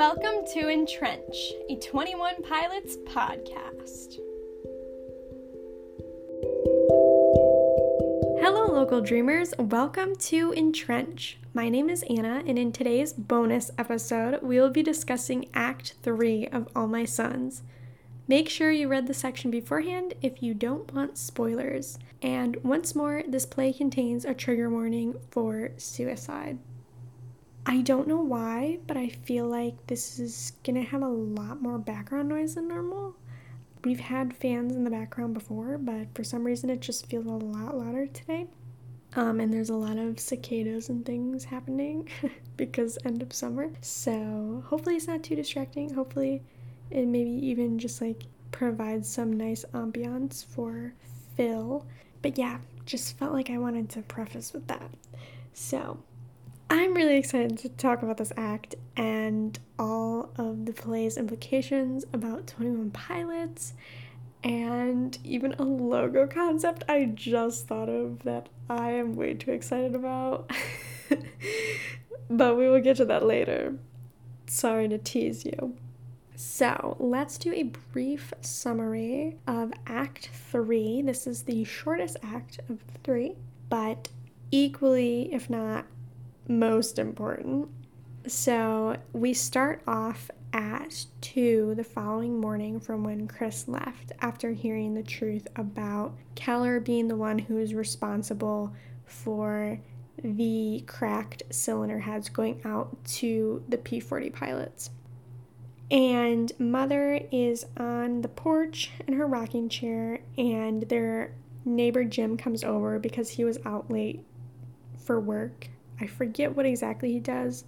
Welcome to Entrench, a 21 Pilots podcast. Hello, local dreamers. Welcome to Entrench. My name is Annah, and in today's bonus episode, we will be discussing Act 3 of All My Sons. Make sure you read the section beforehand if you don't want spoilers. And once more, this play contains a trigger warning for suicide. I don't know why, but I feel like this is gonna have a lot more background noise than normal. We've had fans in the background before, but for some reason it just feels a lot louder today. Um, and there's a lot of cicadas and things happening because end of summer. So hopefully it's not too distracting. Hopefully it maybe even just like provides some nice ambiance for Phil. But yeah, just felt like I wanted to preface with that. So I'm really excited to talk about this act and all of the play's implications about 21 Pilots and even a logo concept I just thought of that I am way too excited about. but we will get to that later. Sorry to tease you. So, let's do a brief summary of Act 3. This is the shortest act of three, but equally, if not most important. So we start off at 2 the following morning from when Chris left after hearing the truth about Keller being the one who is responsible for the cracked cylinder heads going out to the P 40 pilots. And Mother is on the porch in her rocking chair, and their neighbor Jim comes over because he was out late for work I forget what exactly he does,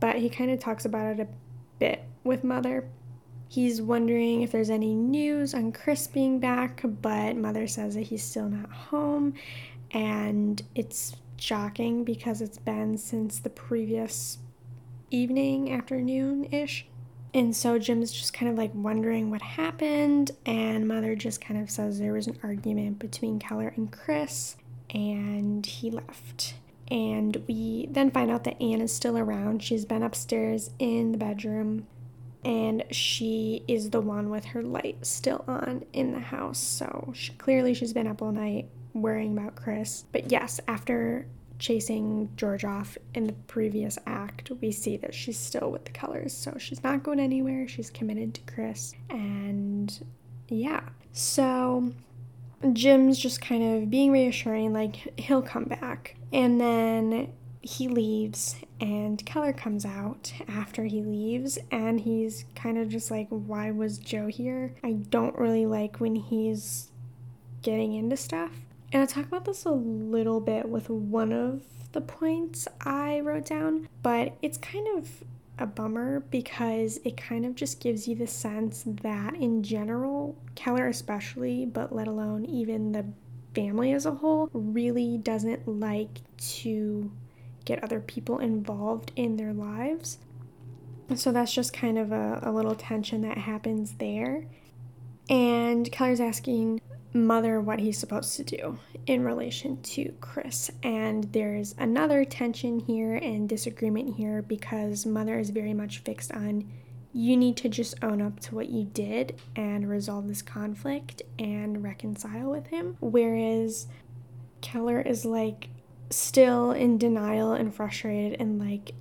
but he kind of talks about it a bit with Mother. He's wondering if there's any news on Chris being back, but Mother says that he's still not home, and it's shocking because it's been since the previous evening, afternoon ish. And so Jim's just kind of like wondering what happened, and Mother just kind of says there was an argument between Keller and Chris, and he left. And we then find out that Anne is still around. She's been upstairs in the bedroom and she is the one with her light still on in the house. So she, clearly she's been up all night worrying about Chris. But yes, after chasing George off in the previous act, we see that she's still with the Kellers. So she's not going anywhere. She's committed to Chris. And yeah. So Jim's just kind of being reassuring, like he'll come back. And then he leaves, and Keller comes out after he leaves, and he's kind of just like, Why was Joe here? I don't really like when he's getting into stuff. And I'll talk about this a little bit with one of the points I wrote down, but it's kind of a bummer because it kind of just gives you the sense that, in general, Keller especially, but let alone even the family as a whole, really doesn't like to get other people involved in their lives. So that's just kind of a, a little tension that happens there. And Keller's asking Mother what he's supposed to do in relation to Chris. And there's another tension here and disagreement here because Mother is very much fixed on you need to just own up to what you did and resolve this conflict and reconcile with him. Whereas Keller is like still in denial and frustrated and like,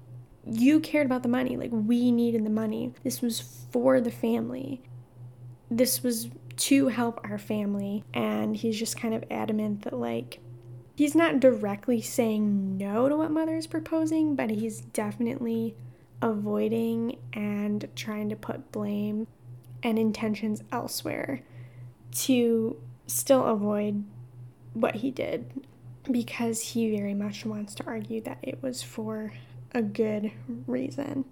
you cared about the money. Like, we needed the money. This was for the family. This was to help our family. And he's just kind of adamant that, like, he's not directly saying no to what mother is proposing, but he's definitely avoiding and trying to put blame and intentions elsewhere to still avoid what he did because he very much wants to argue that it was for a good reason.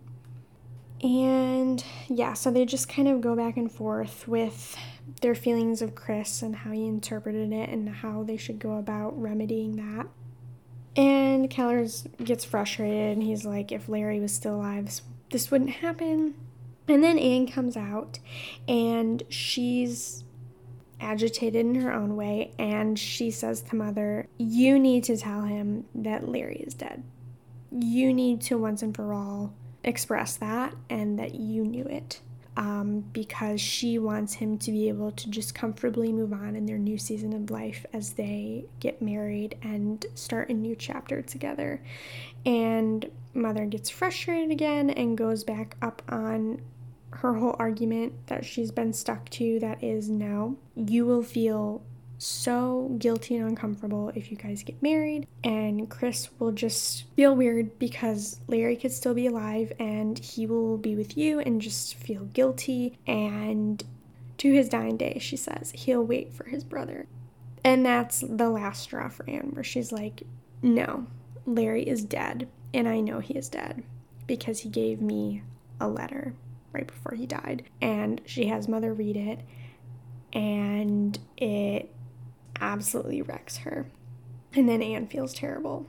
And yeah, so they just kind of go back and forth with their feelings of Chris and how he interpreted it and how they should go about remedying that. And Keller's gets frustrated and he's like, if Larry was still alive, this wouldn't happen. And then Anne comes out and she's agitated in her own way and she says to Mother, You need to tell him that Larry is dead. You need to once and for all express that and that you knew it um, because she wants him to be able to just comfortably move on in their new season of life as they get married and start a new chapter together. And Mother gets frustrated again and goes back up on her whole argument that she's been stuck to that is no, you will feel so guilty and uncomfortable if you guys get married, and Chris will just feel weird because Larry could still be alive and he will be with you and just feel guilty. And to his dying day, she says he'll wait for his brother. And that's the last straw for Anne, where she's like, No, Larry is dead, and I know he is dead because he gave me a letter right before he died. And she has mother read it, and it absolutely wrecks her. And then Anne feels terrible.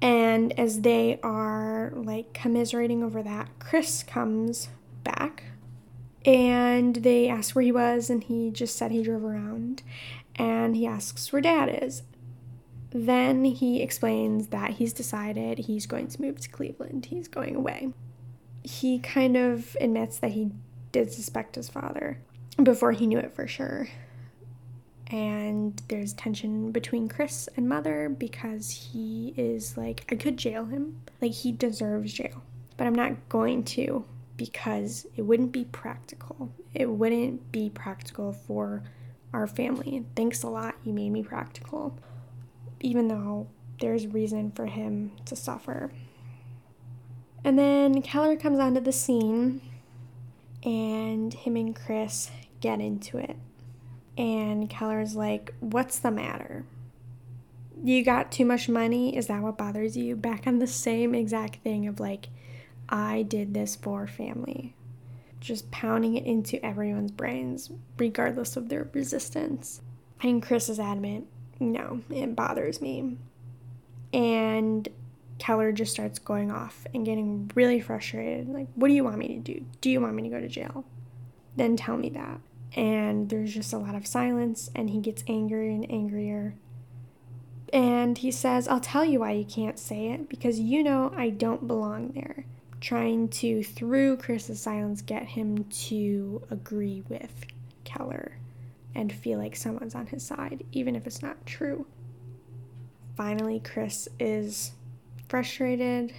And as they are like commiserating over that, Chris comes back and they ask where he was, and he just said he drove around. And he asks where dad is. Then he explains that he's decided he's going to move to Cleveland, he's going away. He kind of admits that he did suspect his father before he knew it for sure and there's tension between Chris and Mother because he is like, I could jail him. Like, he deserves jail, but I'm not going to because it wouldn't be practical. It wouldn't be practical for our family. Thanks a lot, you made me practical. Even though there's reason for him to suffer. And then Keller comes onto the scene, and him and Chris get into it. And Keller's like, What's the matter? You got too much money? Is that what bothers you? Back on the same exact thing of like, I did this for family. Just pounding it into everyone's brains, regardless of their resistance. And Chris is adamant, no, it bothers me. And Keller just starts going off and getting really frustrated. Like, what do you want me to do? Do you want me to go to jail? Then tell me that and there's just a lot of silence, and he gets angrier and angrier. And he says, I'll tell you why you can't say it because you know I don't belong there. Trying to, through Chris's silence, get him to agree with Keller and feel like someone's on his side, even if it's not true. Finally, Chris is frustrated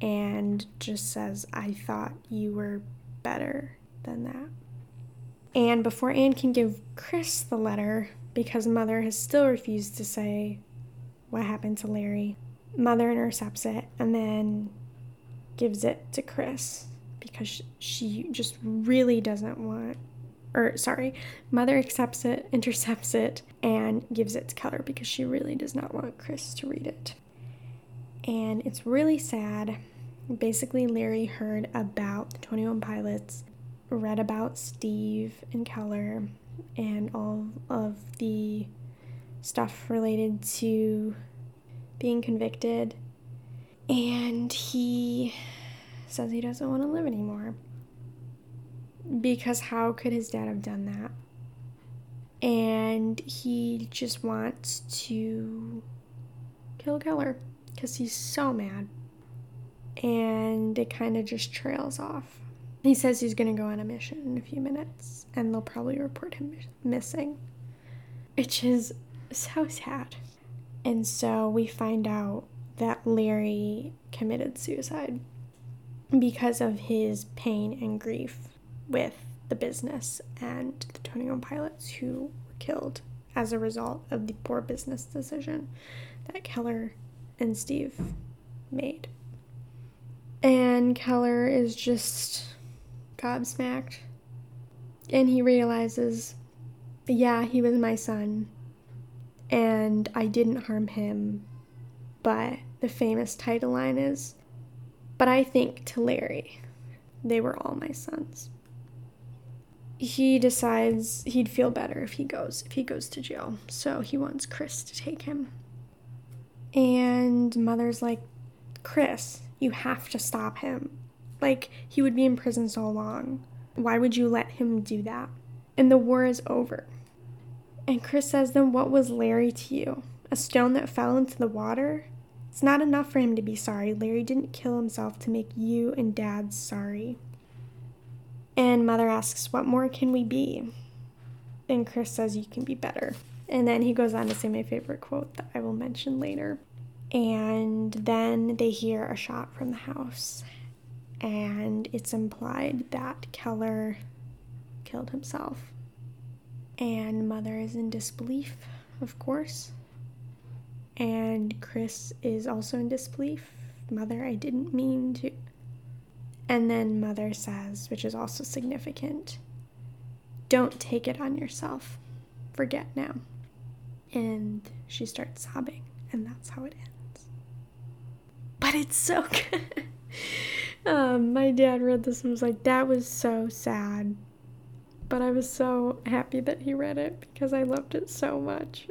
and just says, I thought you were better than that. And before Anne can give Chris the letter, because Mother has still refused to say what happened to Larry, Mother intercepts it and then gives it to Chris because she just really doesn't want, or sorry, Mother accepts it, intercepts it, and gives it to Keller because she really does not want Chris to read it. And it's really sad. Basically, Larry heard about the 21 Pilots read about Steve and Keller and all of the stuff related to being convicted. And he says he doesn't want to live anymore. Because how could his dad have done that? And he just wants to kill Keller because he's so mad. And it kind of just trails off. He says he's going to go on a mission in a few minutes and they'll probably report him missing, which is so sad. And so we find out that Larry committed suicide because of his pain and grief with the business and the 21 pilots who were killed as a result of the poor business decision that Keller and Steve made. And Keller is just gobsmacked. And he realizes, yeah, he was my son, and I didn't harm him. But the famous title line is, but I think to Larry, they were all my sons. He decides he'd feel better if he goes if he goes to jail. So he wants Chris to take him. And mother's like, "Chris, you have to stop him. Like, he would be in prison so long. Why would you let him do that? And the war is over. And Chris says, Then what was Larry to you? A stone that fell into the water? It's not enough for him to be sorry. Larry didn't kill himself to make you and dad sorry. And mother asks, What more can we be? And Chris says, You can be better. And then he goes on to say my favorite quote that I will mention later. And then they hear a shot from the house. And it's implied that Keller killed himself. And mother is in disbelief, of course. And Chris is also in disbelief. Mother, I didn't mean to. And then mother says, which is also significant, don't take it on yourself. Forget now. And she starts sobbing, and that's how it ends. But it's so good. um, my dad read this and was like, that was so sad. But I was so happy that he read it because I loved it so much.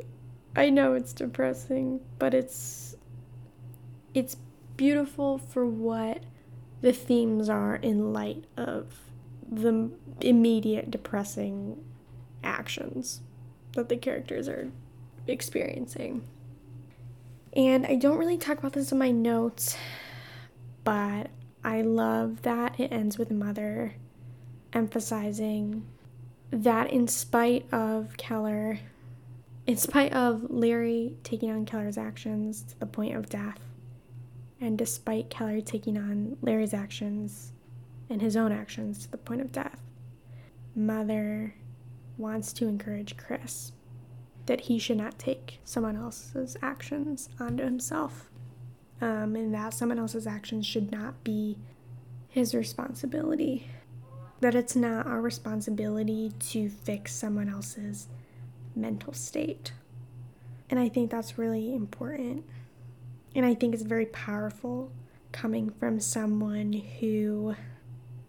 I know it's depressing, but it's it's beautiful for what the themes are in light of the immediate depressing actions that the characters are experiencing. And I don't really talk about this in my notes, but I love that it ends with mother emphasizing that in spite of Keller in spite of Larry taking on Keller's actions to the point of death, and despite Keller taking on Larry's actions and his own actions to the point of death, Mother wants to encourage Chris that he should not take someone else's actions onto himself, um, and that someone else's actions should not be his responsibility. That it's not our responsibility to fix someone else's mental state. And I think that's really important. And I think it's very powerful coming from someone who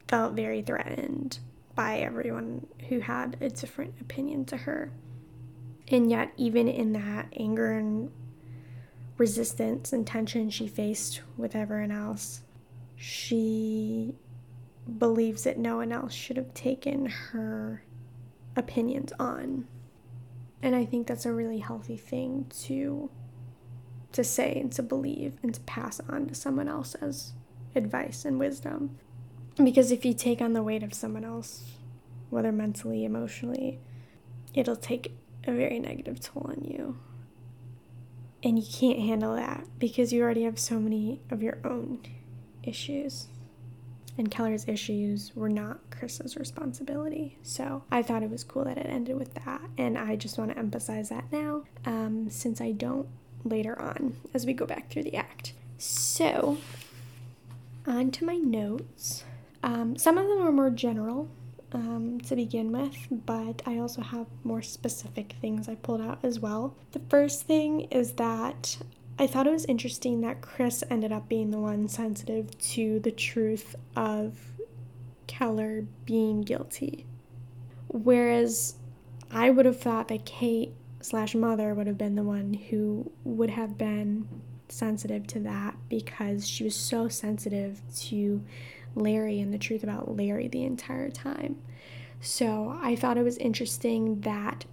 felt very threatened by everyone who had a different opinion to her. And yet, even in that anger and resistance and tension she faced with everyone else, she believes that no one else should have taken her opinions on and I think that's a really healthy thing to to say and to believe and to pass on to someone else as advice and wisdom. Because if you take on the weight of someone else, whether mentally, emotionally, it'll take a very negative toll on you. And you can't handle that because you already have so many of your own issues and Keller's issues were not Chris's responsibility. So I thought it was cool that it ended with that, and I just want to emphasize that now um, since I don't later on as we go back through the act. So, on to my notes. Um, some of them are more general um, to begin with, but I also have more specific things I pulled out as well. The first thing is that I thought it was interesting that Chris ended up being the one sensitive to the truth of Keller being guilty. Whereas I would have thought that Kate slash mother would have been the one who would have been sensitive to that because she was so sensitive to Larry and the truth about Larry the entire time. So I thought it was interesting that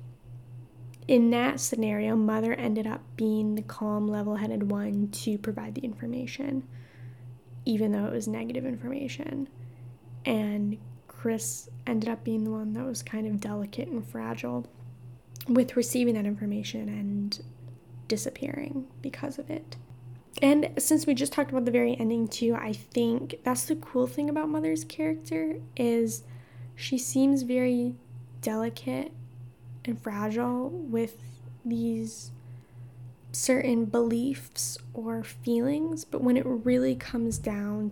in that scenario, Mother ended up being the calm, level headed one to provide the information, even though it was negative information. And Chris ended up being the one that was kind of delicate and fragile with receiving that information and disappearing because of it. And since we just talked about the very ending too, I think that's the cool thing about Mother's character is she seems very delicate and fragile with these certain beliefs or feelings, but when it really comes down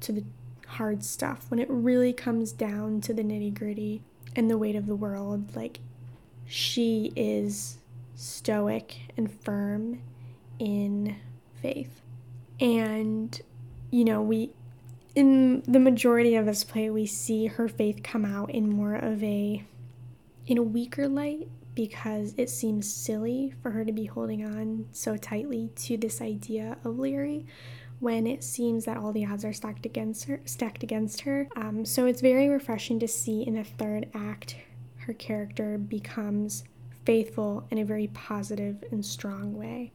to the hard stuff, when it really comes down to the nitty gritty and the weight of the world, like she is stoic and firm in faith. And, you know, we, in the majority of this play, we see her faith come out in more of a in a weaker light because it seems silly for her to be holding on so tightly to this idea of Larry when it seems that all the odds are stacked against her stacked against her. Um, so it's very refreshing to see in the third act her character becomes faithful in a very positive and strong way.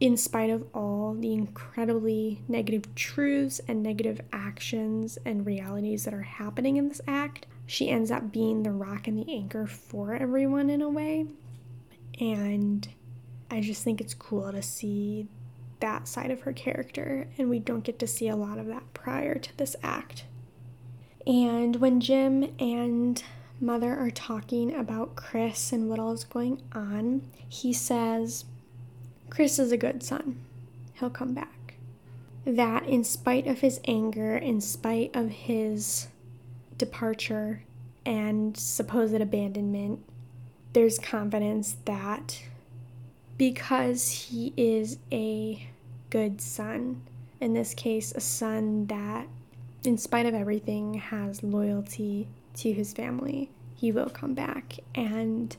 In spite of all the incredibly negative truths and negative actions and realities that are happening in this act, she ends up being the rock and the anchor for everyone in a way. And I just think it's cool to see that side of her character, and we don't get to see a lot of that prior to this act. And when Jim and Mother are talking about Chris and what all is going on, he says, Chris is a good son. He'll come back. That, in spite of his anger, in spite of his departure and supposed abandonment, there's confidence that because he is a good son, in this case, a son that, in spite of everything, has loyalty to his family, he will come back. And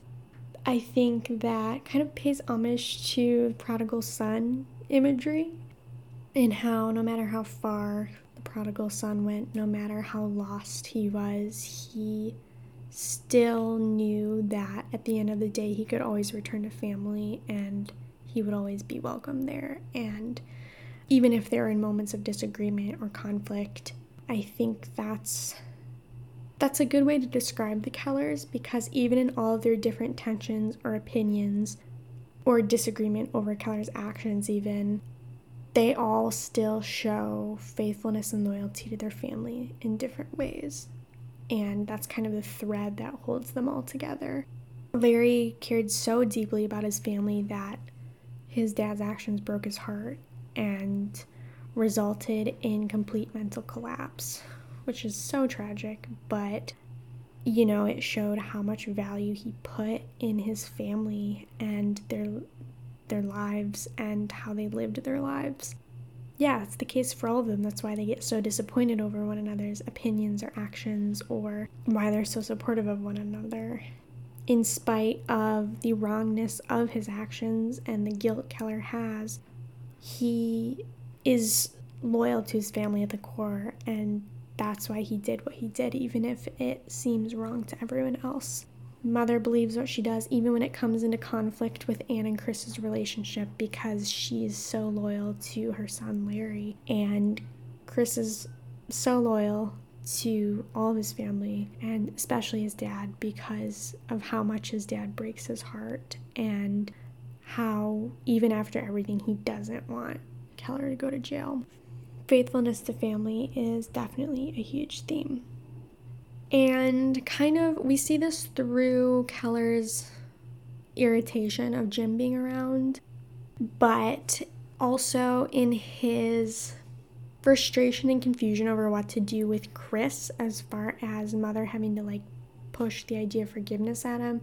I think that kind of pays homage to prodigal son imagery and how no matter how far the prodigal son went, no matter how lost he was, he still knew that at the end of the day he could always return to family and he would always be welcome there. And even if they're in moments of disagreement or conflict, I think that's that's a good way to describe the Kellers because even in all of their different tensions or opinions or disagreement over Keller's actions, even, they all still show faithfulness and loyalty to their family in different ways. And that's kind of the thread that holds them all together. Larry cared so deeply about his family that his dad's actions broke his heart and resulted in complete mental collapse which is so tragic, but you know, it showed how much value he put in his family and their their lives and how they lived their lives. Yeah, it's the case for all of them. That's why they get so disappointed over one another's opinions or actions or why they're so supportive of one another. In spite of the wrongness of his actions and the guilt Keller has, he is loyal to his family at the core and that's why he did what he did, even if it seems wrong to everyone else. Mother believes what she does, even when it comes into conflict with Anne and Chris's relationship, because she's so loyal to her son Larry. And Chris is so loyal to all of his family, and especially his dad, because of how much his dad breaks his heart and how, even after everything, he doesn't want Keller to go to jail faithfulness to family is definitely a huge theme. And kind of, we see this through Keller's irritation of Jim being around, but also in his frustration and confusion over what to do with Chris as far as mother having to like push the idea of forgiveness at him,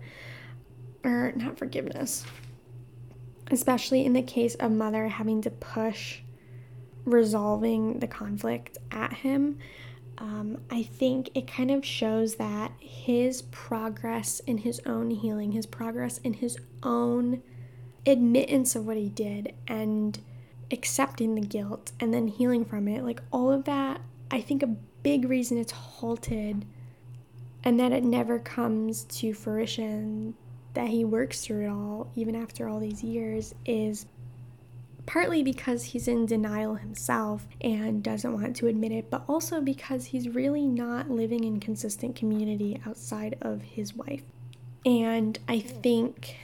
or not forgiveness, especially in the case of mother having to push resolving the conflict at him, um, I think it kind of shows that his progress in his own healing, his progress in his own admittance of what he did, and accepting the guilt and then healing from it, like all of that, I think a big reason it's halted and that it never comes to fruition that he works through it all, even after all these years, is partly because he's in denial himself and doesn't want to admit it, but also because he's really not living in consistent community outside of his wife. And I think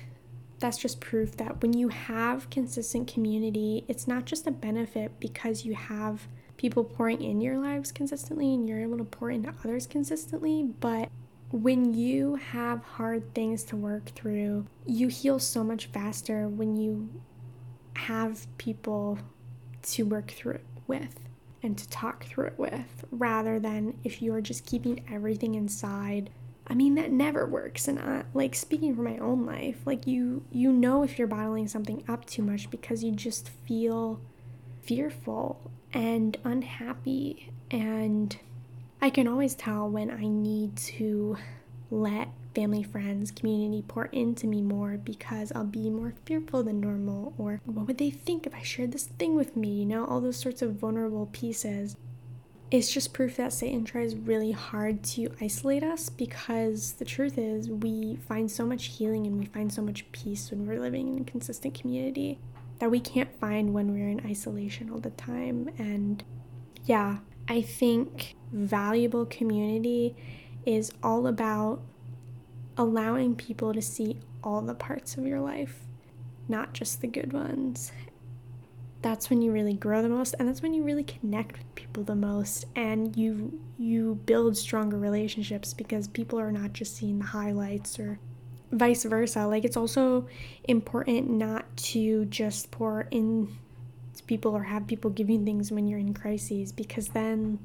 that's just proof that when you have consistent community, it's not just a benefit because you have people pouring in your lives consistently and you're able to pour into others consistently, but when you have hard things to work through, you heal so much faster when you have people to work through it with and to talk through it with rather than if you're just keeping everything inside. I mean that never works and I, like speaking from my own life like you you know if you're bottling something up too much because you just feel fearful and unhappy. And i can always tell when i need to let family, friends, community pour into me more because I'll be more fearful than normal, or what would they think if I shared this thing with me? You know, all those sorts of vulnerable pieces. It's just proof that Satan tries really hard to isolate us because the truth is, we find so much healing and we find so much peace when we're living in a consistent community. that we can't find when we're in isolation all the time. And yeah, I think valuable community is all about allowing people to see all the parts of your life, not just the good ones. That's when you really grow the most and that's when you really connect with people the most and you you build stronger relationships because people are not just seeing the highlights or vice versa. Like it's also important not to just pour in to people or have people give you things when you're in crises because then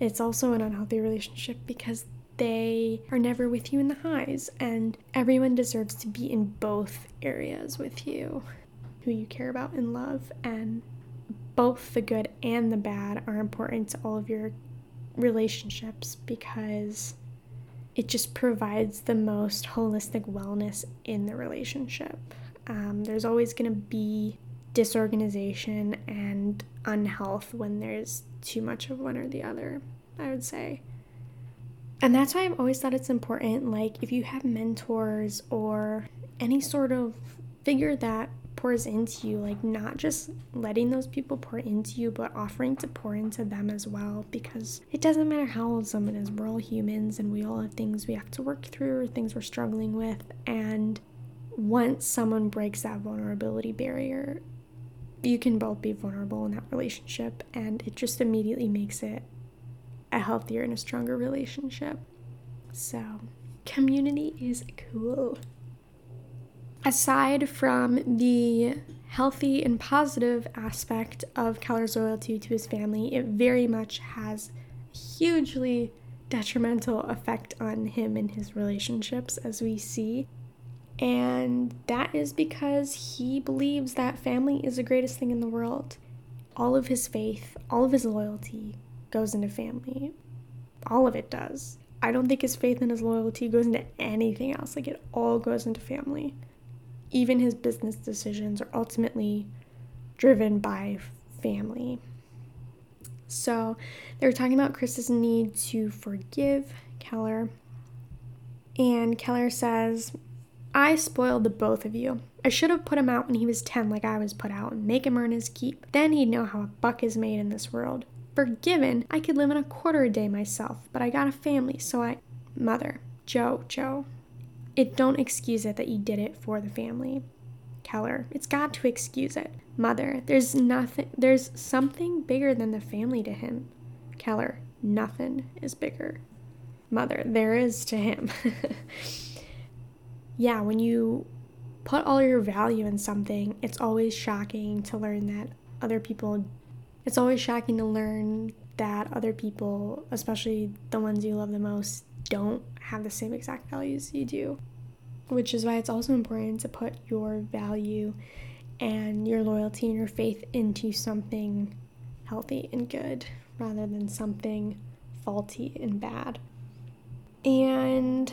it's also an unhealthy relationship because they are never with you in the highs and everyone deserves to be in both areas with you who you care about and love and both the good and the bad are important to all of your relationships because it just provides the most holistic wellness in the relationship. Um, there's always going to be disorganization and unhealth when there's too much of one or the other, I would say. And that's why I've always thought it's important, like, if you have mentors or any sort of figure that pours into you, like not just letting those people pour into you, but offering to pour into them as well. Because it doesn't matter how old someone is, we're all humans and we all have things we have to work through or things we're struggling with. And once someone breaks that vulnerability barrier, you can both be vulnerable in that relationship, and it just immediately makes it a healthier and a stronger relationship. So, community is cool aside from the healthy and positive aspect of Keller's loyalty to his family, it very much has hugely detrimental effect on him and his relationships, as we see. And that is because he believes that family is the greatest thing in the world. All of his faith, all of his loyalty goes into family. All of it does. I don't think his faith and his loyalty goes into anything else. Like it all goes into family even his business decisions are ultimately driven by family. So they were talking about Chris's need to forgive Keller. And Keller says, I spoiled the both of you. I should have put him out when he was 10, like I was put out, and make him earn his keep. Then he'd know how a buck is made in this world. Forgiven, I could live on a quarter a day myself, but I got a family, so I. Mother, Joe, Joe, it don't excuse it that you did it for the family. Keller, it's got to excuse it. Mother, there's nothing there's something bigger than the family to him. Keller, nothing is bigger. Mother, there is to him. yeah, when you put all your value in something, it's always shocking to learn that other people it's always shocking to learn that other people, especially the ones you love the most, don't have the same exact values you do. Which is why it's also important to put your value and your loyalty and your faith into something healthy and good rather than something faulty and bad. And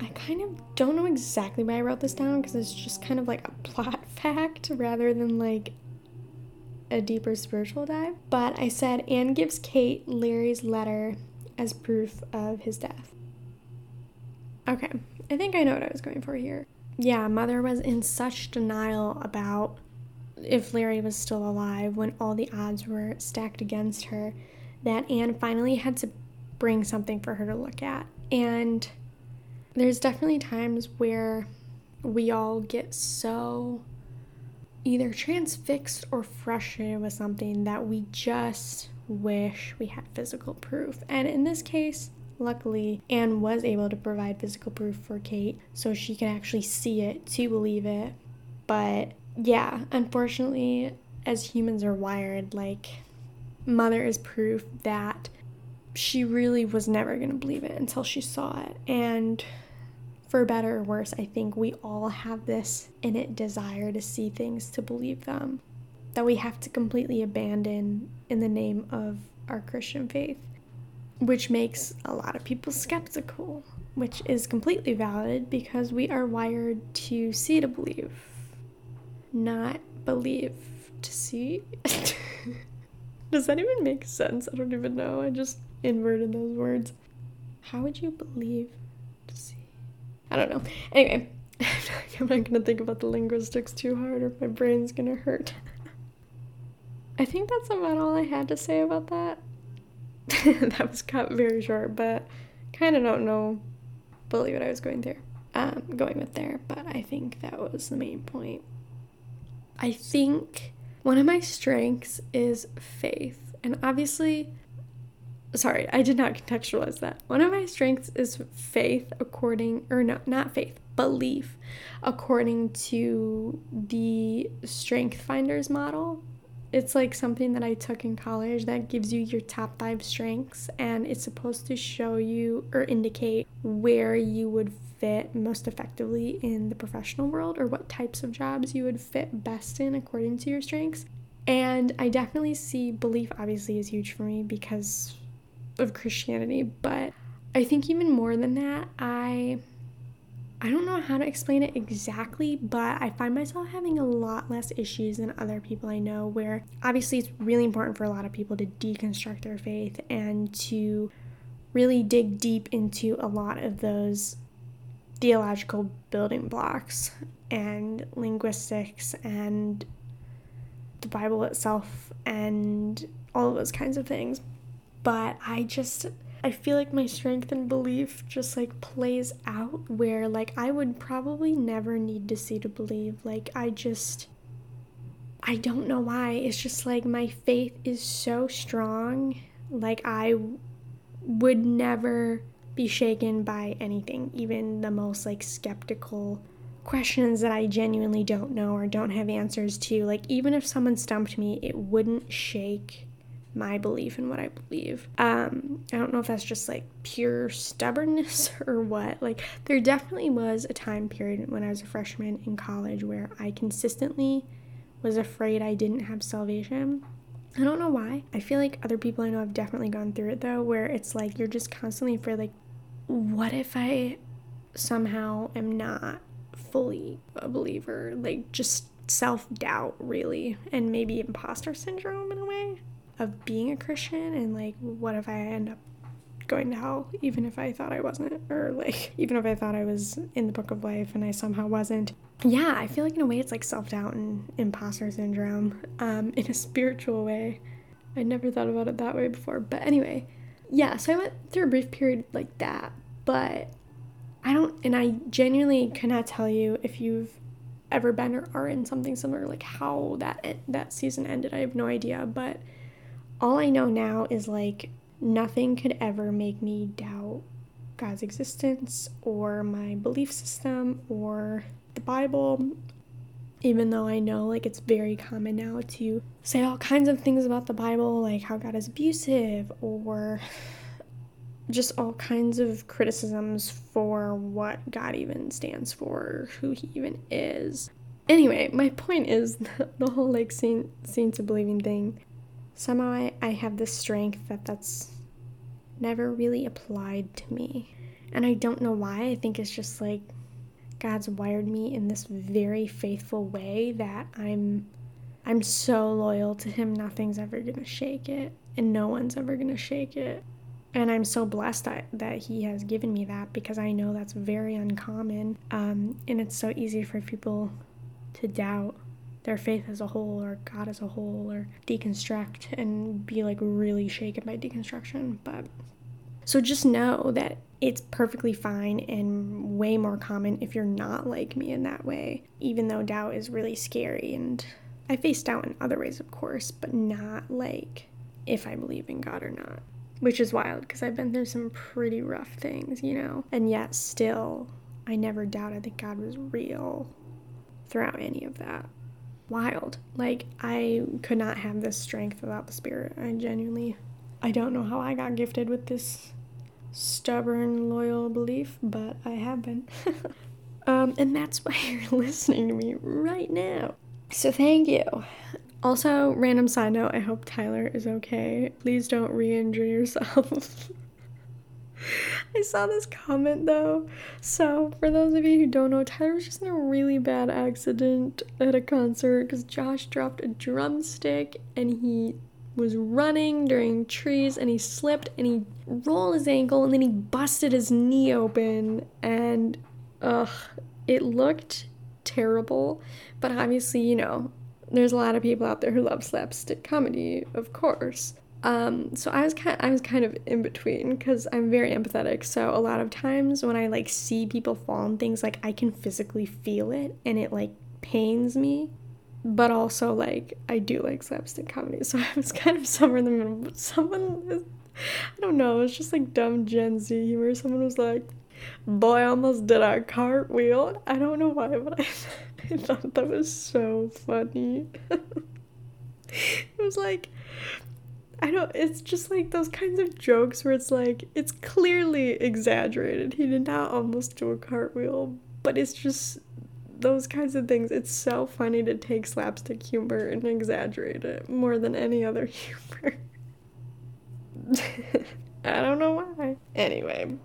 I kind of don't know exactly why I wrote this down because it's just kind of like a plot fact rather than like a deeper spiritual dive. But I said Anne gives Kate Larry's letter as proof of his death. Okay, I think I know what I was going for here. Yeah, Mother was in such denial about if Larry was still alive when all the odds were stacked against her that Anne finally had to bring something for her to look at. And there's definitely times where we all get so either transfixed or frustrated with something that we just wish we had physical proof. And in this case, Luckily, Anne was able to provide physical proof for Kate so she could actually see it to believe it. But yeah, unfortunately, as humans are wired, like, Mother is proof that she really was never going to believe it until she saw it. And for better or worse, I think we all have this innate desire to see things, to believe them, that we have to completely abandon in the name of our Christian faith which makes a lot of people skeptical, which is completely valid because we are wired to see to believe, not believe to see. Does that even make sense? I don't even know. I just inverted those words. How would you believe? I don't know. Anyway, I'm not gonna think about the linguistics too hard or my brain's gonna hurt. I think that's about all I had to say about that. that was cut very short, but kind of don't know fully what I was going there, um, going with there. But I think that was the main point. I think one of my strengths is faith, and obviously, sorry, I did not contextualize that. One of my strengths is faith, according or no, not faith, belief, according to the Strength Finders model it's like something that I took in college that gives you your top five strengths, and it's supposed to show you or indicate where you would fit most effectively in the professional world or what types of jobs you would fit best in according to your strengths. And I definitely see belief, obviously, is huge for me because of Christianity, but I think even more than that, I I don't know how to explain it exactly, but I find myself having a lot less issues than other people I know, where obviously it's really important for a lot of people to deconstruct their faith and to really dig deep into a lot of those theological building blocks and linguistics and the Bible itself and all of those kinds of things. But I just I feel like my strength and belief just like plays out where like I would probably never need to see to believe. Like I just I don't know why. It's just like my faith is so strong. Like I would never be shaken by anything, even the most like skeptical questions that I genuinely don't know or don't have answers to. Like even if someone stumped me, it wouldn't shake my belief in what I believe. Um, I don't know if that's just like pure stubbornness or what. Like, there definitely was a time period when I was a freshman in college where I consistently was afraid I didn't have salvation. I don't know why. I feel like other people I know have definitely gone through it though, where it's like you're just constantly afraid, like, what if I somehow am not fully a believer? Like, just self doubt, really, and maybe imposter syndrome in a way of being a Christian and like what if I end up going to hell even if I thought I wasn't or like even if I thought I was in the book of life and I somehow wasn't. Yeah, I feel like in a way it's like self-doubt and imposter syndrome um in a spiritual way. I never thought about it that way before. But anyway, yeah, so I went through a brief period like that, but I don't and I genuinely cannot tell you if you've ever been or are in something similar like how that that season ended. I have no idea, but all I know now is like nothing could ever make me doubt God's existence or my belief system or the Bible. Even though I know like it's very common now to say all kinds of things about the Bible, like how God is abusive or just all kinds of criticisms for what God even stands for, who he even is. Anyway, my point is the whole like saint, saints of believing thing somehow I, I have this strength that that's never really applied to me. And I don't know why. I think it's just like God's wired me in this very faithful way that I'm I'm so loyal to him nothing's ever going to shake it and no one's ever going to shake it. And I'm so blessed that, that he has given me that because I know that's very uncommon. Um, and it's so easy for people to doubt their faith as a whole or God as a whole or deconstruct and be like really shaken by deconstruction. But so just know that it's perfectly fine and way more common if you're not like me in that way, even though doubt is really scary. And I face doubt in other ways, of course, but not like if I believe in God or not. Which is wild because I've been through some pretty rough things, you know, and yet still, I never doubted that God was real throughout any of that wild. Like, I could not have this strength without the Spirit. I genuinely, I don't know how I got gifted with this stubborn, loyal belief, but I have been. um, and that's why you're listening to me right now. So, thank you. Also, random side note, I hope Tyler is okay. Please don't re injure yourself. I saw this comment though. So, for those of you who don't know, Tyler was just in a really bad accident at a concert because Josh dropped a drumstick and he was running during trees and he slipped and he rolled his ankle and then he busted his knee open and ugh It looked terrible, but obviously, you know, there's a lot of people out there who love slapstick comedy, of course. Um, so I was kind I was kind of in between because I'm very empathetic. So a lot of times when I like see people fall and things, like I can physically feel it and it like pains me. But also like I do like slapstick comedy, so I was kind of somewhere in the middle. But someone, I don't know, it was just like dumb Gen Z humor. Someone was like, "Boy, almost did a cartwheel." I don't know why, but I, I thought that was so funny. it was like I don't, it's just like those kinds of jokes where it's like, it's clearly exaggerated. He did not almost do a cartwheel, but it's just those kinds of things. It's so funny to take slapstick humor and exaggerate it more than any other humor. I don't know why. Anyway,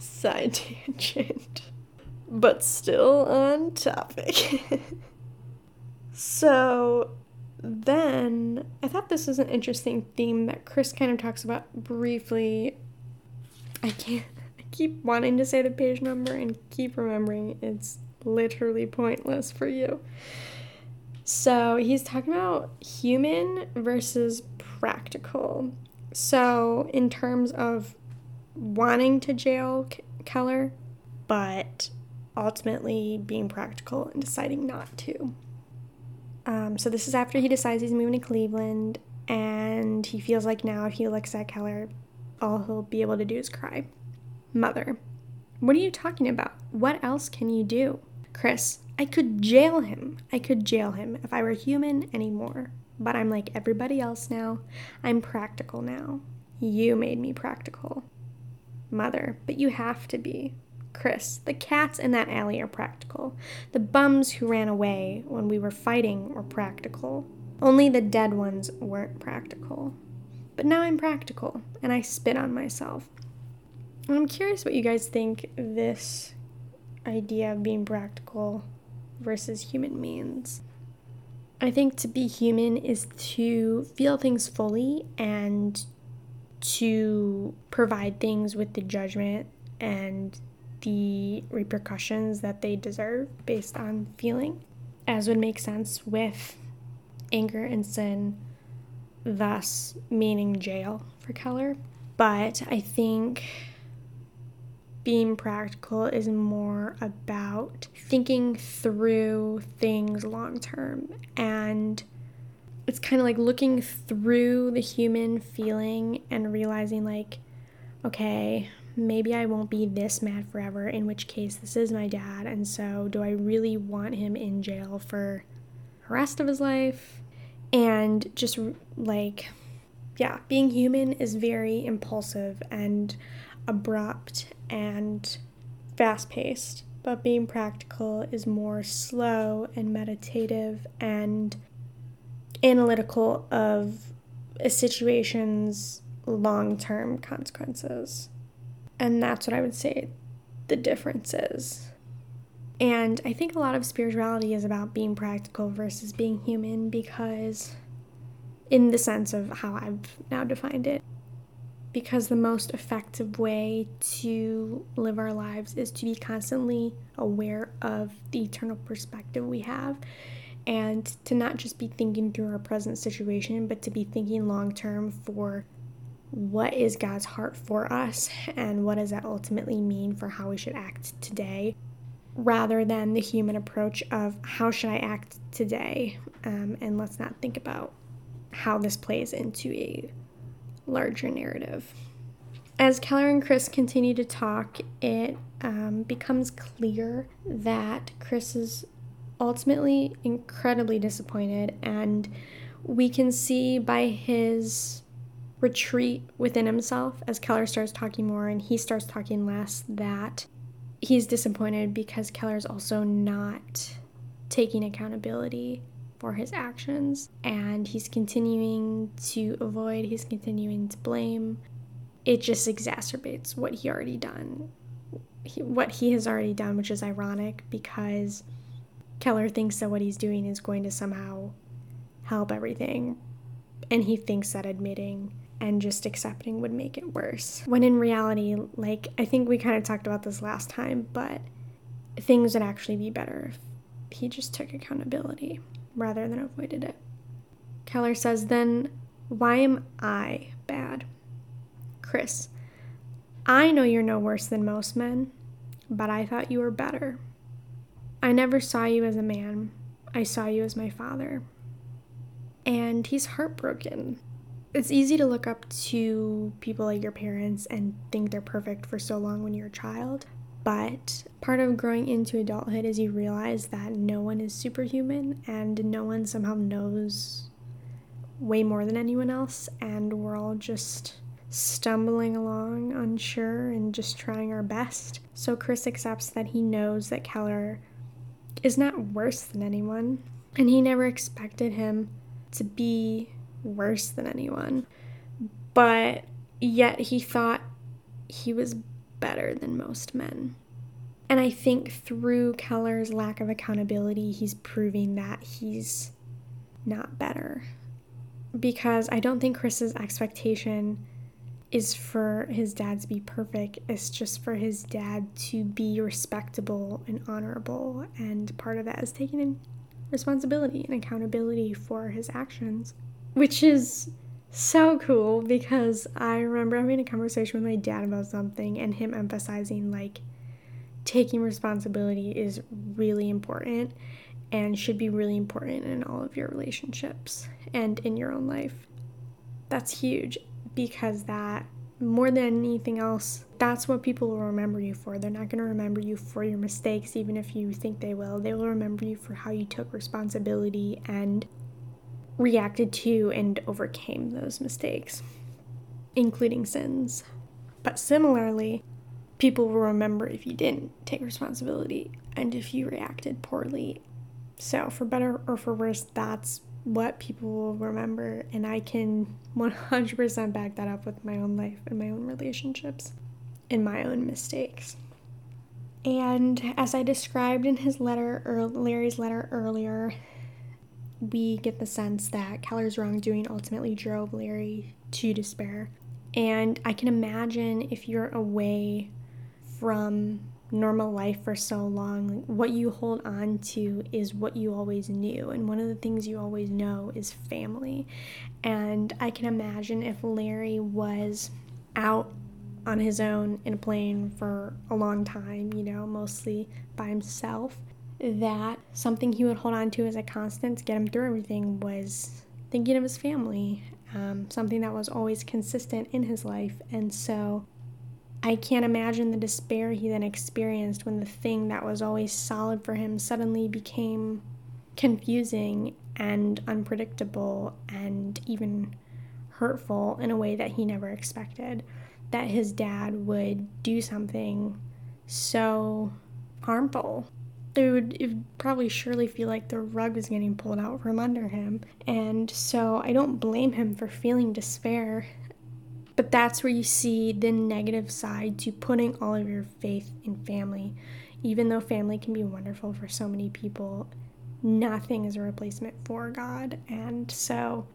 side tangent, but still on topic. so, then I thought this was an interesting theme that Chris kind of talks about briefly. I can't, I keep wanting to say the page number and keep remembering it's literally pointless for you. So he's talking about human versus practical. So, in terms of wanting to jail Keller, but ultimately being practical and deciding not to. Um, so this is after he decides he's moving to Cleveland, and he feels like now if he looks at Keller, all he'll be able to do is cry. Mother, what are you talking about? What else can you do? Chris, I could jail him. I could jail him if I were human anymore. But I'm like everybody else now. I'm practical now. You made me practical. Mother, but you have to be. Chris, the cats in that alley are practical. The bums who ran away when we were fighting were practical. Only the dead ones weren't practical. But now I'm practical, and I spit on myself. I'm curious what you guys think this idea of being practical versus human means. I think to be human is to feel things fully and to provide things with the judgment and the repercussions that they deserve based on feeling, as would make sense with anger and sin, thus meaning jail for Keller. But I think being practical is more about thinking through things long term and it's kind of like looking through the human feeling and realizing like okay maybe I won't be this mad forever, in which case this is my dad, and so do I really want him in jail for the rest of his life? And just like, yeah, being human is very impulsive and abrupt and fast paced, but being practical is more slow and meditative and analytical of a situation's long term consequences. And that's what I would say the difference is. And I think a lot of spirituality is about being practical versus being human because, in the sense of how I've now defined it, because the most effective way to live our lives is to be constantly aware of the eternal perspective we have and to not just be thinking through our present situation, but to be thinking long term for what is God's heart for us and what does that ultimately mean for how we should act today rather than the human approach of how should I act today um, and let's not think about how this plays into a larger narrative. As Keller and Chris continue to talk, it um, becomes clear that Chris is ultimately incredibly disappointed, and we can see by his retreat within himself as Keller starts talking more and he starts talking less that he's disappointed because Keller's also not taking accountability for his actions and he's continuing to avoid, he's continuing to blame. It just exacerbates what he already done. He, what he has already done, which is ironic because Keller thinks that what he's doing is going to somehow help everything. And he thinks that admitting and just accepting would make it worse. When in reality, like I think we kind of talked about this last time, but things would actually be better if he just took accountability rather than avoided it. Keller says, Then why am I bad? Chris, I know you're no worse than most men, but I thought you were better. I never saw you as a man, I saw you as my father. And he's heartbroken. It's easy to look up to people like your parents and think they're perfect for so long when you're a child. But part of growing into adulthood is you realize that no one is superhuman and no one somehow knows way more than anyone else, and we're all just stumbling along, unsure, and just trying our best. So Chris accepts that he knows that Keller is not worse than anyone, and he never expected him to be worse than anyone. But yet he thought he was better than most men. And I think through Keller's lack of accountability, he's proving that he's not better. Because I don't think Chris's expectation is for his dad to be perfect. It's just for his dad to be respectable and honorable. And part of that is taking responsibility and accountability for his actions, which is so cool because I remember having a conversation with my dad about something and him emphasizing like taking responsibility is really important and should be really important in all of your relationships and in your own life. That's huge because that more than anything else, that's what people will remember you for. They're not going to remember you for your mistakes, even if you think they will. They will remember you for how you took responsibility and reacted to and overcame those mistakes, including sins. But similarly, people will remember if you didn't take responsibility and if you reacted poorly. So, for better or for worse, that's what people will remember, and I can 100% back that up with my own life and my own relationships and my own mistakes. And as I described in his letter, or Larry's letter earlier, we get the sense that Keller's wrongdoing ultimately drove Larry to despair. And I can imagine if you're away from normal life for so long, what you hold on to is what you always knew. And one of the things you always know is family. And I can imagine if Larry was out on his own in a plane for a long time, you know, mostly by himself, that something he would hold on to as a constant to get him through everything was thinking of his family, um, something that was always consistent in his life. And so I can't imagine the despair he then experienced when the thing that was always solid for him suddenly became confusing and unpredictable and even hurtful in a way that he never expected. That his dad would do something so harmful. Would, would probably surely feel like the rug was getting pulled out from under him. And so I don't blame him for feeling despair but that's where you see the negative side to putting all of your faith in family. Even though family can be wonderful for so many people, nothing is a replacement for God. And so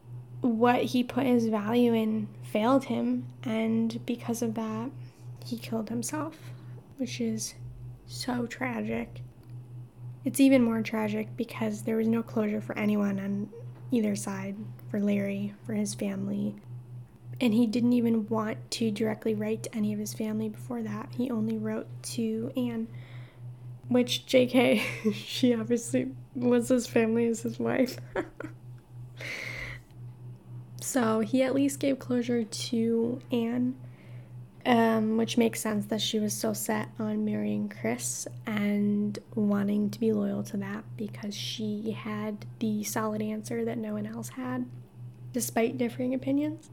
what he put his value in failed him. And because of that, he killed himself, which is so tragic. It's even more tragic because there was no closure for anyone on either side for Larry, for his family, and he didn't even want to directly write to any of his family before that. He only wrote to Anne, which JK, she obviously was his family as his wife. so he at least gave closure to Anne, um, which makes sense that she was so set on marrying Chris and wanting to be loyal to that because she had the solid answer that no one else had, despite differing opinions.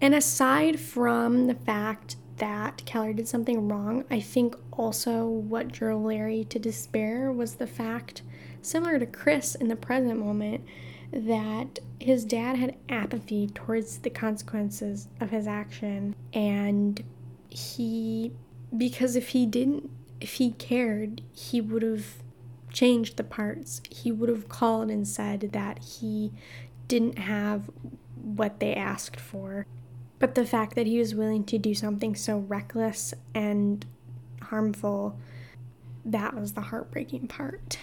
And aside from the fact that Keller did something wrong, I think also what drove Larry to despair was the fact, similar to Chris in the present moment, that his dad had apathy towards the consequences of his action. And he, because if he didn't, if he cared, he would have changed the parts. He would have called and said that he didn't have what they asked for but the fact that he was willing to do something so reckless and harmful that was the heartbreaking part.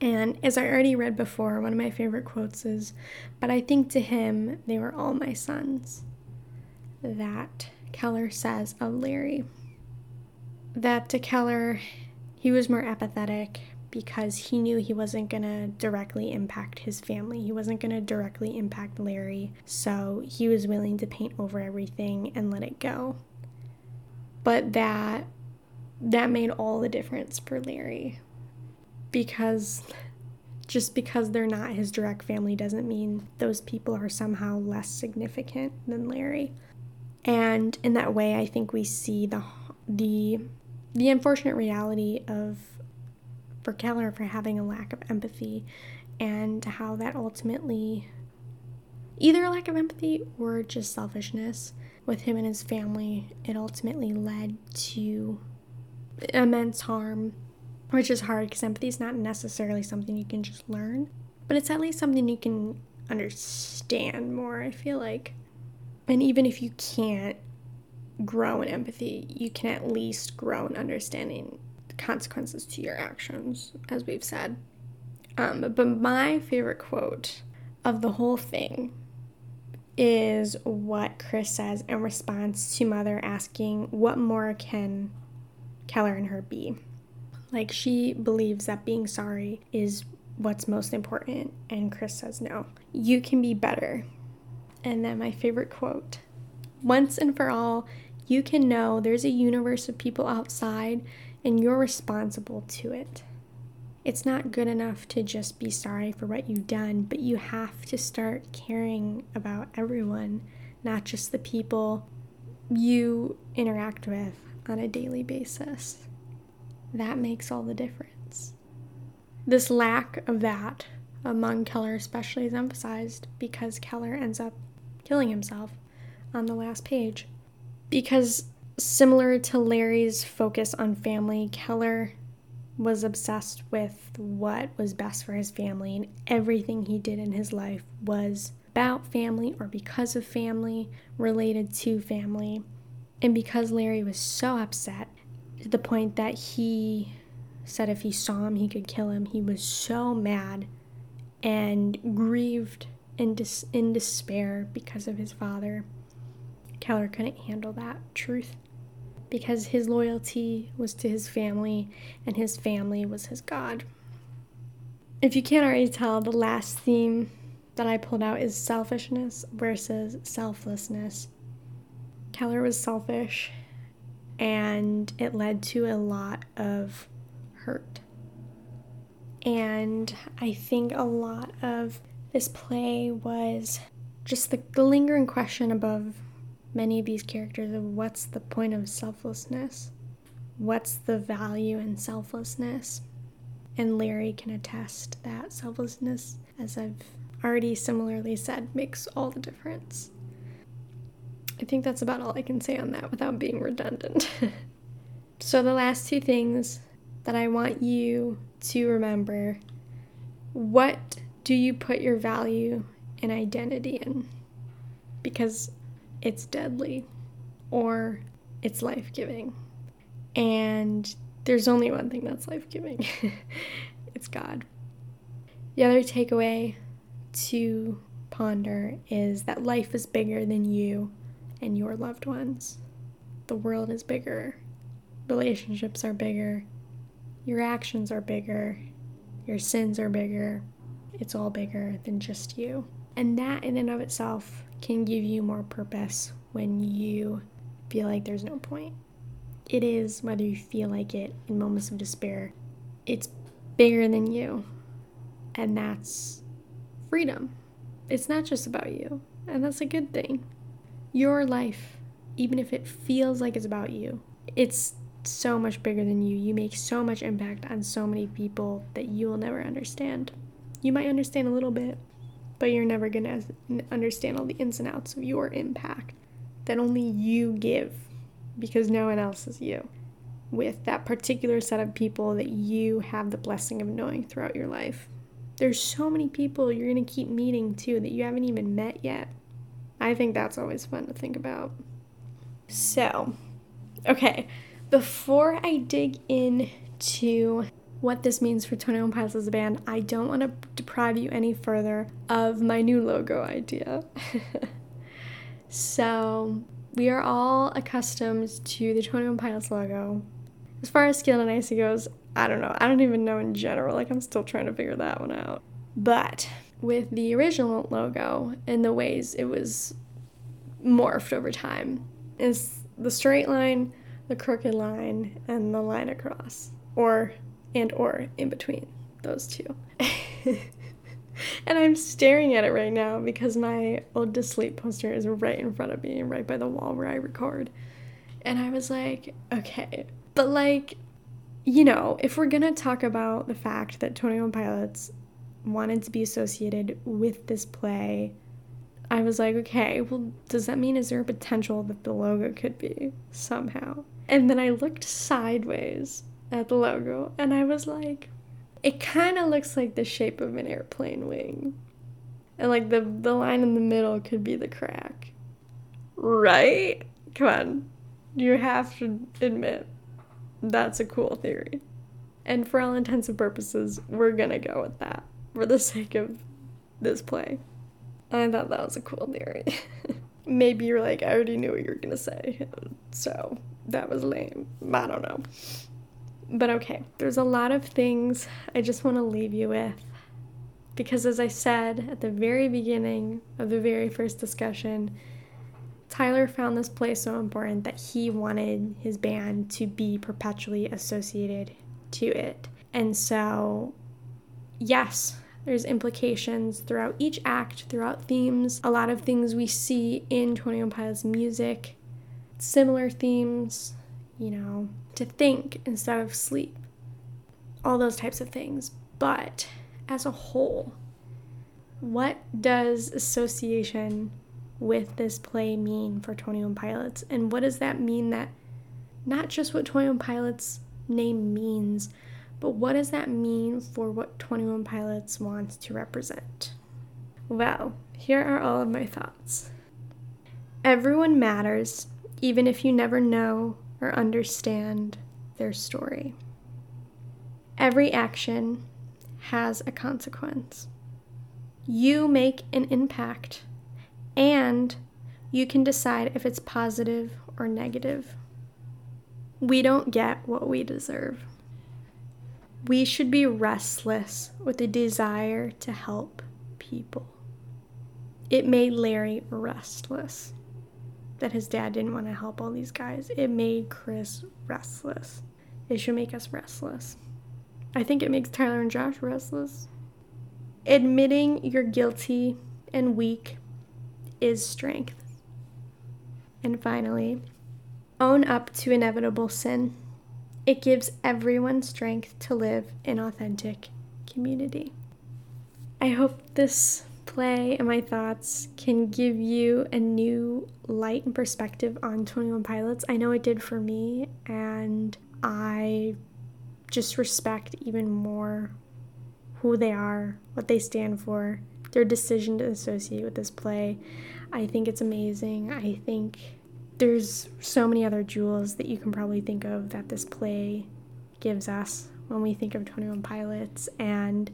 And as I already read before, one of my favorite quotes is, But I think to him, they were all my sons. That Keller says of Larry. That to Keller, he was more apathetic because he knew he wasn't going to directly impact his family. He wasn't going to directly impact Larry. So he was willing to paint over everything and let it go. But that that made all the difference for Larry because just because they're not his direct family doesn't mean those people are somehow less significant than Larry. And in that way, I think we see the the the unfortunate reality of for Keller for having a lack of empathy and how that ultimately either a lack of empathy or just selfishness with him and his family it ultimately led to immense harm which is hard because empathy is not necessarily something you can just learn, but it's at least something you can understand more, I feel like. And even if you can't grow in empathy, you can at least grow in understanding the consequences to your actions, as we've said. Um, but my favorite quote of the whole thing is what Chris says in response to Mother asking, What more can Keller and her be? Like she believes that being sorry is what's most important, and Chris says no. You can be better. And then my favorite quote Once and for all, you can know there's a universe of people outside, and you're responsible to it. It's not good enough to just be sorry for what you've done, but you have to start caring about everyone, not just the people you interact with on a daily basis that makes all the difference. This lack of that among Keller, especially, is emphasized because Keller ends up killing himself on the last page. Because, similar to Larry's focus on family, Keller was obsessed with what was best for his family, and everything he did in his life was about family or because of family, related to family. And because Larry was so upset to the point that he said if he saw him, he could kill him. He was so mad and grieved in, dis- in despair because of his father. Keller couldn't handle that truth because his loyalty was to his family and his family was his God. If you can't already tell, the last theme that I pulled out is selfishness versus selflessness. Keller was selfish and it led to a lot of hurt. And I think a lot of this play was just the, the lingering question above many of these characters of what's the point of selflessness? What's the value in selflessness? And Larry can attest that selflessness, as I've already similarly said, makes all the difference. I think that's about all I can say on that without being redundant. so, the last two things that I want you to remember what do you put your value and identity in? Because it's deadly or it's life giving. And there's only one thing that's life giving it's God. The other takeaway to ponder is that life is bigger than you and your loved ones. The world is bigger, relationships are bigger, your actions are bigger, your sins are bigger. It's all bigger than just you. And that, in and of itself, can give you more purpose when you feel like there's no point. It is, whether you feel like it in moments of despair, it's bigger than you. And that's freedom. It's not just about you. And that's a good thing your life, even if it feels like it's about you, it's so much bigger than you. You make so much impact on so many people that you will never understand. You might understand a little bit, but you're never going to understand all the ins and outs of your impact that only you give because no one else is you with that particular set of people that you have the blessing of knowing throughout your life. There's so many people you're going to keep meeting too that you haven't even met yet I think that's always fun to think about. So, okay, before I dig in to what this means for 21 Pilots as a band, I don't want to deprive you any further of my new logo idea. so, we are all accustomed to the 21 Pilots logo. As far as Scaled and Icy goes, I don't know. I don't even know in general. Like, I'm still trying to figure that one out. But with the original logo and the ways it was morphed over time is the straight line, the crooked line, and the line across. Or and or in between those two. and I'm staring at it right now because my old to sleep poster is right in front of me, right by the wall where I record. And I was like, okay. But like, you know, if we're gonna talk about the fact that 21 Pilots wanted to be associated with this play, I was like, okay, well, does that mean is there a potential that the logo could be somehow? And then I looked sideways at the logo and I was like, it kind of looks like the shape of an airplane wing. And like the, the line in the middle could be the crack. Right? Come on. You have to admit that's a cool theory. And for all intents and purposes, we're gonna go with that for the sake of this play. I thought that was a cool theory. Maybe you're like, I already knew what you were gonna say, so that was lame. I don't know. But okay, there's a lot of things I just want to leave you with. Because as I said at the very beginning of the very first discussion, Tyler found this play so important that he wanted his band to be perpetually associated to it. And so, yes, there's implications throughout each act, throughout themes, a lot of things we see in 21 Pilots music, similar themes, you know, to think instead of sleep, all those types of things. But as a whole, what does association with this play mean for 21 Pilots? And what does that mean that not just what 21 Pilots name means, but what does that mean for what 21 Pilots wants to represent? Well, here are all of my thoughts. Everyone matters, even if you never know or understand their story. Every action has a consequence. You make an impact, and you can decide if it's positive or negative. We don't get what we deserve. We should be restless with a desire to help people. It made Larry restless that his dad didn't want to help all these guys. It made Chris restless. It should make us restless. I think it makes Tyler and Josh restless. Admitting you're guilty and weak is strength. And finally, own up to inevitable sin. It gives everyone strength to live in authentic community. I hope this play and my thoughts can give you a new light and perspective on 21 Pilots. I know it did for me, and I just respect even more who they are, what they stand for, their decision to associate with this play. I think it's amazing. I think there's so many other jewels that you can probably think of that this play gives us when we think of 21 Pilots. And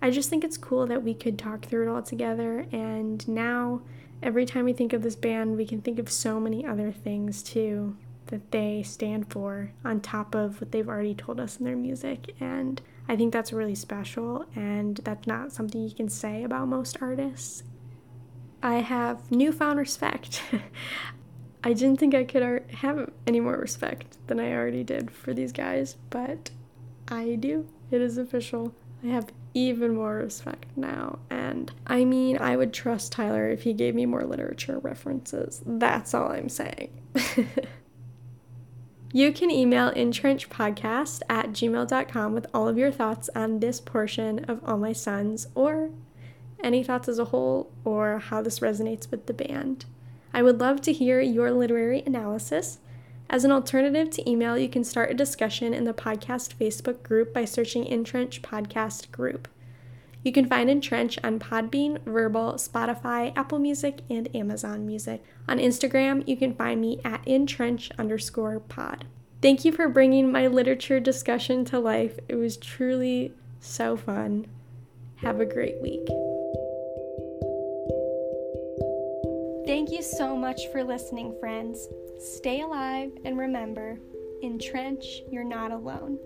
I just think it's cool that we could talk through it all together. And now, every time we think of this band, we can think of so many other things too that they stand for on top of what they've already told us in their music. And I think that's really special, and that's not something you can say about most artists. I have newfound respect. I didn't think I could have any more respect than I already did for these guys, but I do. It is official. I have even more respect now. And I mean, I would trust Tyler if he gave me more literature references. That's all I'm saying. you can email entrenchpodcast at gmail.com with all of your thoughts on this portion of All My Sons or any thoughts as a whole or how this resonates with the band. I would love to hear your literary analysis. As an alternative to email, you can start a discussion in the podcast Facebook group by searching EnTrench Podcast Group. You can find EnTrench on Podbean, Verbal, Spotify, Apple Music, and Amazon Music. On Instagram, you can find me at entrench underscore pod. Thank you for bringing my literature discussion to life. It was truly so fun. Have a great week. Thank you so much for listening, friends. Stay alive and remember, in trench, you're not alone.